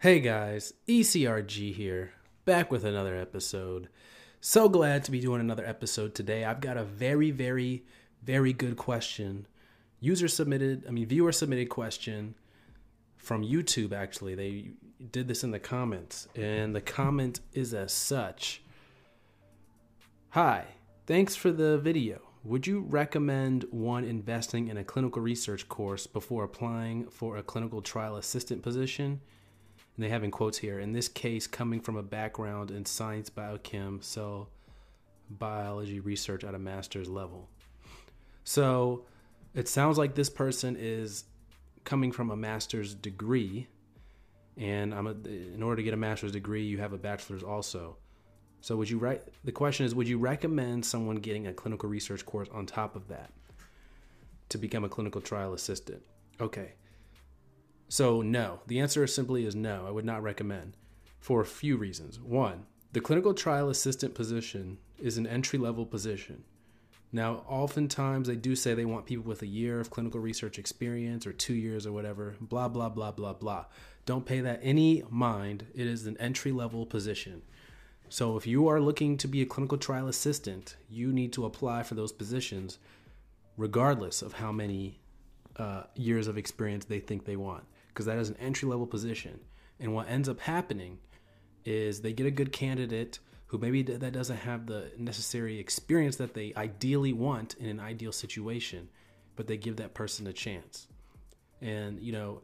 Hey guys, ECRG here, back with another episode. So glad to be doing another episode today. I've got a very, very, very good question. User submitted, I mean, viewer submitted question from YouTube actually. They did this in the comments, and the comment is as such Hi, thanks for the video. Would you recommend one investing in a clinical research course before applying for a clinical trial assistant position? And they have in quotes here, in this case, coming from a background in science, biochem, cell biology research at a master's level. So it sounds like this person is coming from a master's degree. And I'm a, in order to get a master's degree, you have a bachelor's also. So would you write the question is would you recommend someone getting a clinical research course on top of that to become a clinical trial assistant? Okay. So no. The answer simply is no. I would not recommend for a few reasons. One, the clinical trial assistant position is an entry level position. Now, oftentimes they do say they want people with a year of clinical research experience or two years or whatever, blah, blah, blah, blah, blah. Don't pay that any mind. It is an entry level position. So if you are looking to be a clinical trial assistant, you need to apply for those positions regardless of how many uh, years of experience they think they want, because that is an entry level position. And what ends up happening is they get a good candidate who maybe that doesn't have the necessary experience that they ideally want in an ideal situation, but they give that person a chance. And, you know,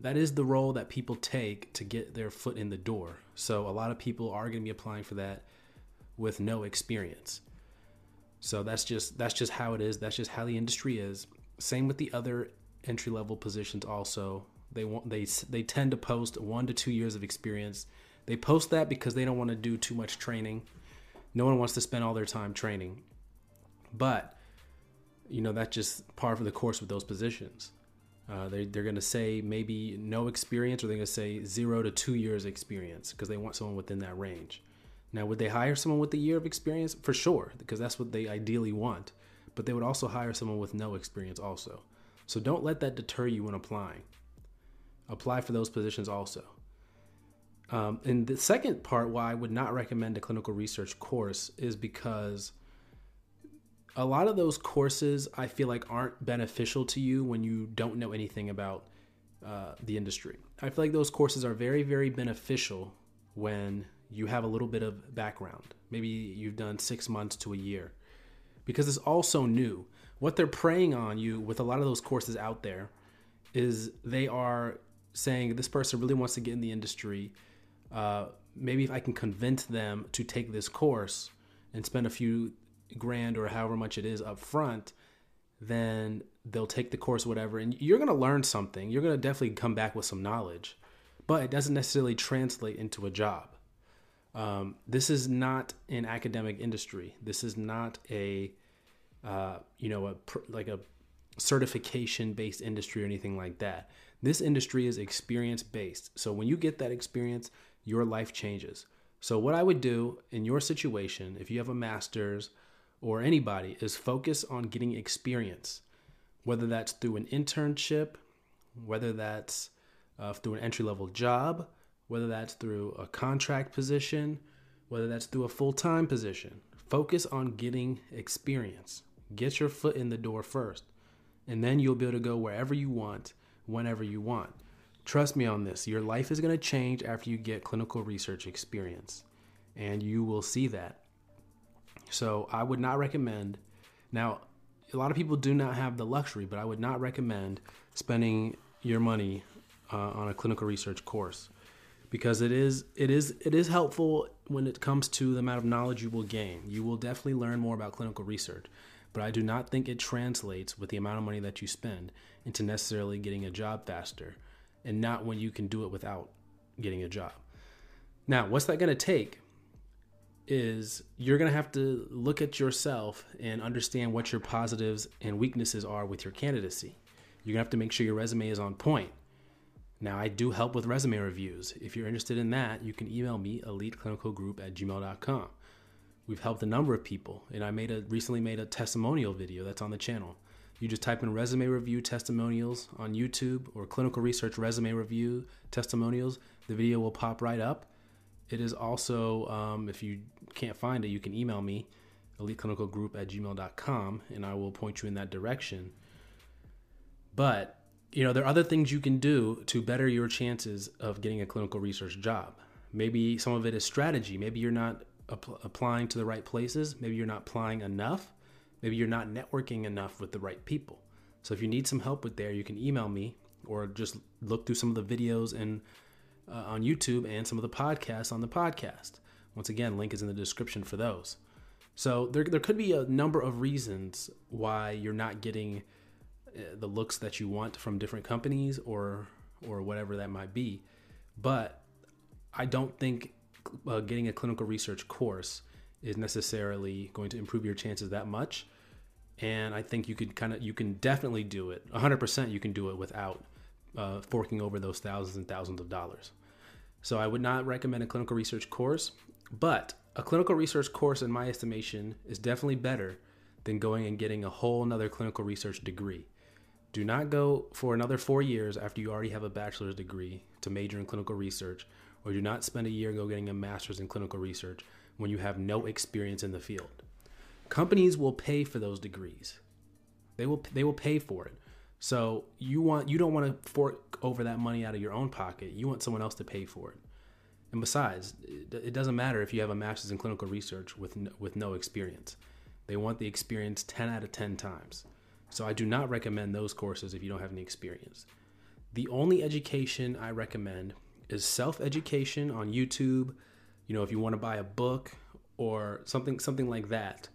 that is the role that people take to get their foot in the door. So a lot of people are going to be applying for that with no experience. So that's just that's just how it is. That's just how the industry is. Same with the other entry level positions also. They want they they tend to post 1 to 2 years of experience. They post that because they don't want to do too much training. No one wants to spend all their time training. But you know that's just par for the course with those positions. Uh, they, they're going to say maybe no experience or they're going to say zero to two years experience because they want someone within that range. Now, would they hire someone with a year of experience? For sure, because that's what they ideally want. But they would also hire someone with no experience also. So don't let that deter you when applying. Apply for those positions also. Um, and the second part why I would not recommend a clinical research course is because a lot of those courses I feel like aren't beneficial to you when you don't know anything about uh, the industry. I feel like those courses are very, very beneficial when you have a little bit of background. Maybe you've done six months to a year because it's all so new. What they're preying on you with a lot of those courses out there is they are saying this person really wants to get in the industry. Uh, maybe if I can convince them to take this course and spend a few grand or however much it is up front, then they'll take the course, whatever, and you're going to learn something. You're going to definitely come back with some knowledge, but it doesn't necessarily translate into a job. Um, this is not an academic industry. This is not a, uh, you know, a like a certification based industry or anything like that. This industry is experience based. So when you get that experience, your life changes. So what I would do in your situation, if you have a master's or anybody is focus on getting experience, whether that's through an internship, whether that's uh, through an entry level job, whether that's through a contract position, whether that's through a full time position. Focus on getting experience. Get your foot in the door first, and then you'll be able to go wherever you want, whenever you want. Trust me on this. Your life is going to change after you get clinical research experience, and you will see that. So I would not recommend. Now, a lot of people do not have the luxury, but I would not recommend spending your money uh, on a clinical research course because it is it is it is helpful when it comes to the amount of knowledge you will gain. You will definitely learn more about clinical research, but I do not think it translates with the amount of money that you spend into necessarily getting a job faster, and not when you can do it without getting a job. Now, what's that going to take? is you're going to have to look at yourself and understand what your positives and weaknesses are with your candidacy. You're going to have to make sure your resume is on point. Now, I do help with resume reviews. If you're interested in that, you can email me, eliteclinicalgroup at gmail.com. We've helped a number of people, and I made a recently made a testimonial video that's on the channel. You just type in resume review testimonials on YouTube or clinical research resume review testimonials. The video will pop right up. It is also, um, if you can't find it, you can email me, eliteclinicalgroup at gmail.com, and I will point you in that direction. But, you know, there are other things you can do to better your chances of getting a clinical research job. Maybe some of it is strategy. Maybe you're not applying to the right places. Maybe you're not applying enough. Maybe you're not networking enough with the right people. So if you need some help with there, you can email me or just look through some of the videos and uh, on YouTube and some of the podcasts on the podcast. Once again, link is in the description for those. So there, there could be a number of reasons why you're not getting uh, the looks that you want from different companies or or whatever that might be. But I don't think uh, getting a clinical research course is necessarily going to improve your chances that much. And I think you could kind of, you can definitely do it. 100% you can do it without uh, forking over those thousands and thousands of dollars. So I would not recommend a clinical research course, but a clinical research course, in my estimation, is definitely better than going and getting a whole another clinical research degree. Do not go for another four years after you already have a bachelor's degree to major in clinical research, or do not spend a year go getting a master's in clinical research when you have no experience in the field. Companies will pay for those degrees. They will they will pay for it. So you want you don't want to fork over that money out of your own pocket. You want someone else to pay for it. And besides, it doesn't matter if you have a master's in clinical research with no, with no experience. They want the experience 10 out of 10 times. So I do not recommend those courses if you don't have any experience. The only education I recommend is self-education on YouTube, you know, if you want to buy a book or something something like that,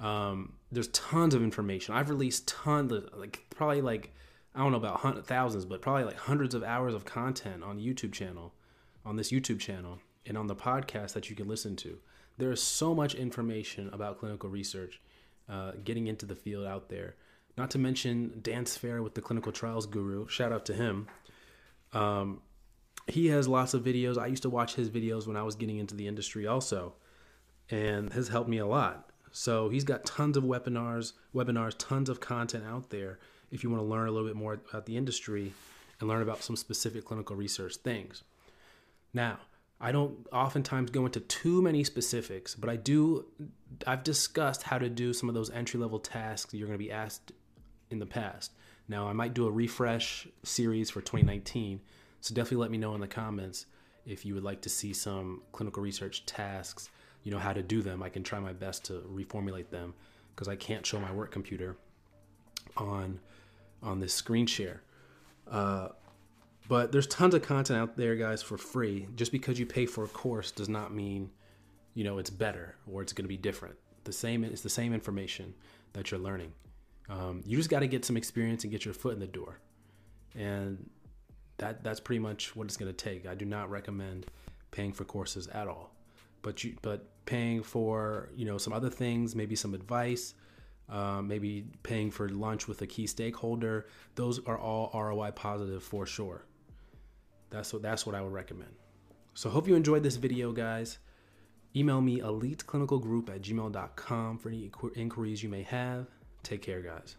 um, there's tons of information. I've released tons, of, like probably like I don't know about hundreds, thousands, but probably like hundreds of hours of content on YouTube channel, on this YouTube channel, and on the podcast that you can listen to. There is so much information about clinical research, uh, getting into the field out there. Not to mention Dan Sfera with the Clinical Trials Guru. Shout out to him. Um, he has lots of videos. I used to watch his videos when I was getting into the industry also, and has helped me a lot. So he's got tons of webinars, webinars, tons of content out there if you want to learn a little bit more about the industry and learn about some specific clinical research things. Now, I don't oftentimes go into too many specifics, but I do I've discussed how to do some of those entry level tasks you're going to be asked in the past. Now, I might do a refresh series for 2019 so definitely let me know in the comments if you would like to see some clinical research tasks, you know, how to do them. I can try my best to reformulate them because I can't show my work computer on on this screen share. Uh, but there's tons of content out there, guys, for free. Just because you pay for a course does not mean, you know, it's better or it's going to be different. The same it's the same information that you're learning. Um, you just got to get some experience and get your foot in the door. And that that's pretty much what it's going to take. I do not recommend paying for courses at all. But you but paying for you know some other things, maybe some advice, uh, maybe paying for lunch with a key stakeholder. Those are all ROI positive for sure. That's what that's what I would recommend. So hope you enjoyed this video, guys. Email me eliteclinicalgroup at gmail.com for any inquiries you may have. Take care, guys.